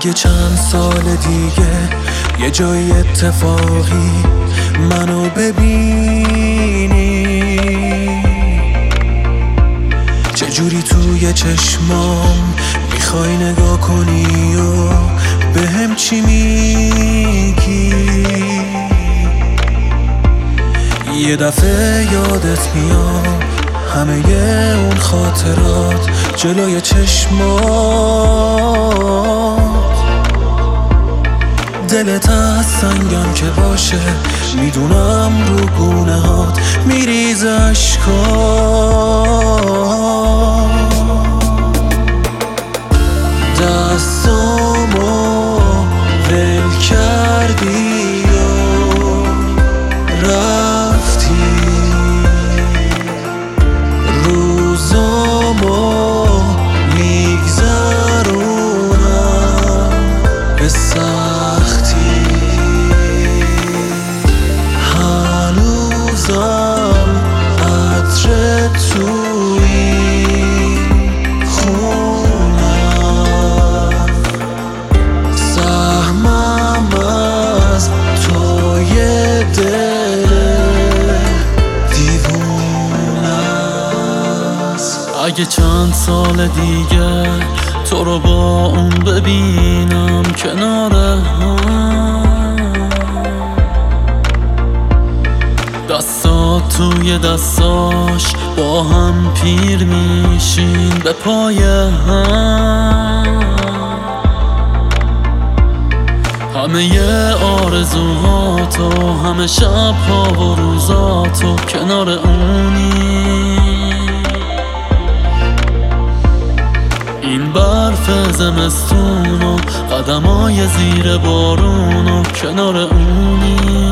اگه چند سال دیگه یه جای اتفاقی منو ببینی. چجوری توی چشمام می‌خوای نگاه کنی و به هم چی میگی؟ یه دفعه یادت میاد همه اون خاطرات جلوی چشمات دلت از سنگم که باشه. می‌دونم رو گونه هات میریز دستامو اگه چند سال دیگه تو رو با اون ببینم کنار هم. دستات توی دستاش با هم پیر میشین به پای هم. همه آرزوهاتو همه شبها و روزاتو کنار اونی. این برف زمستون و قدمای زیر بارون و کنار اونی.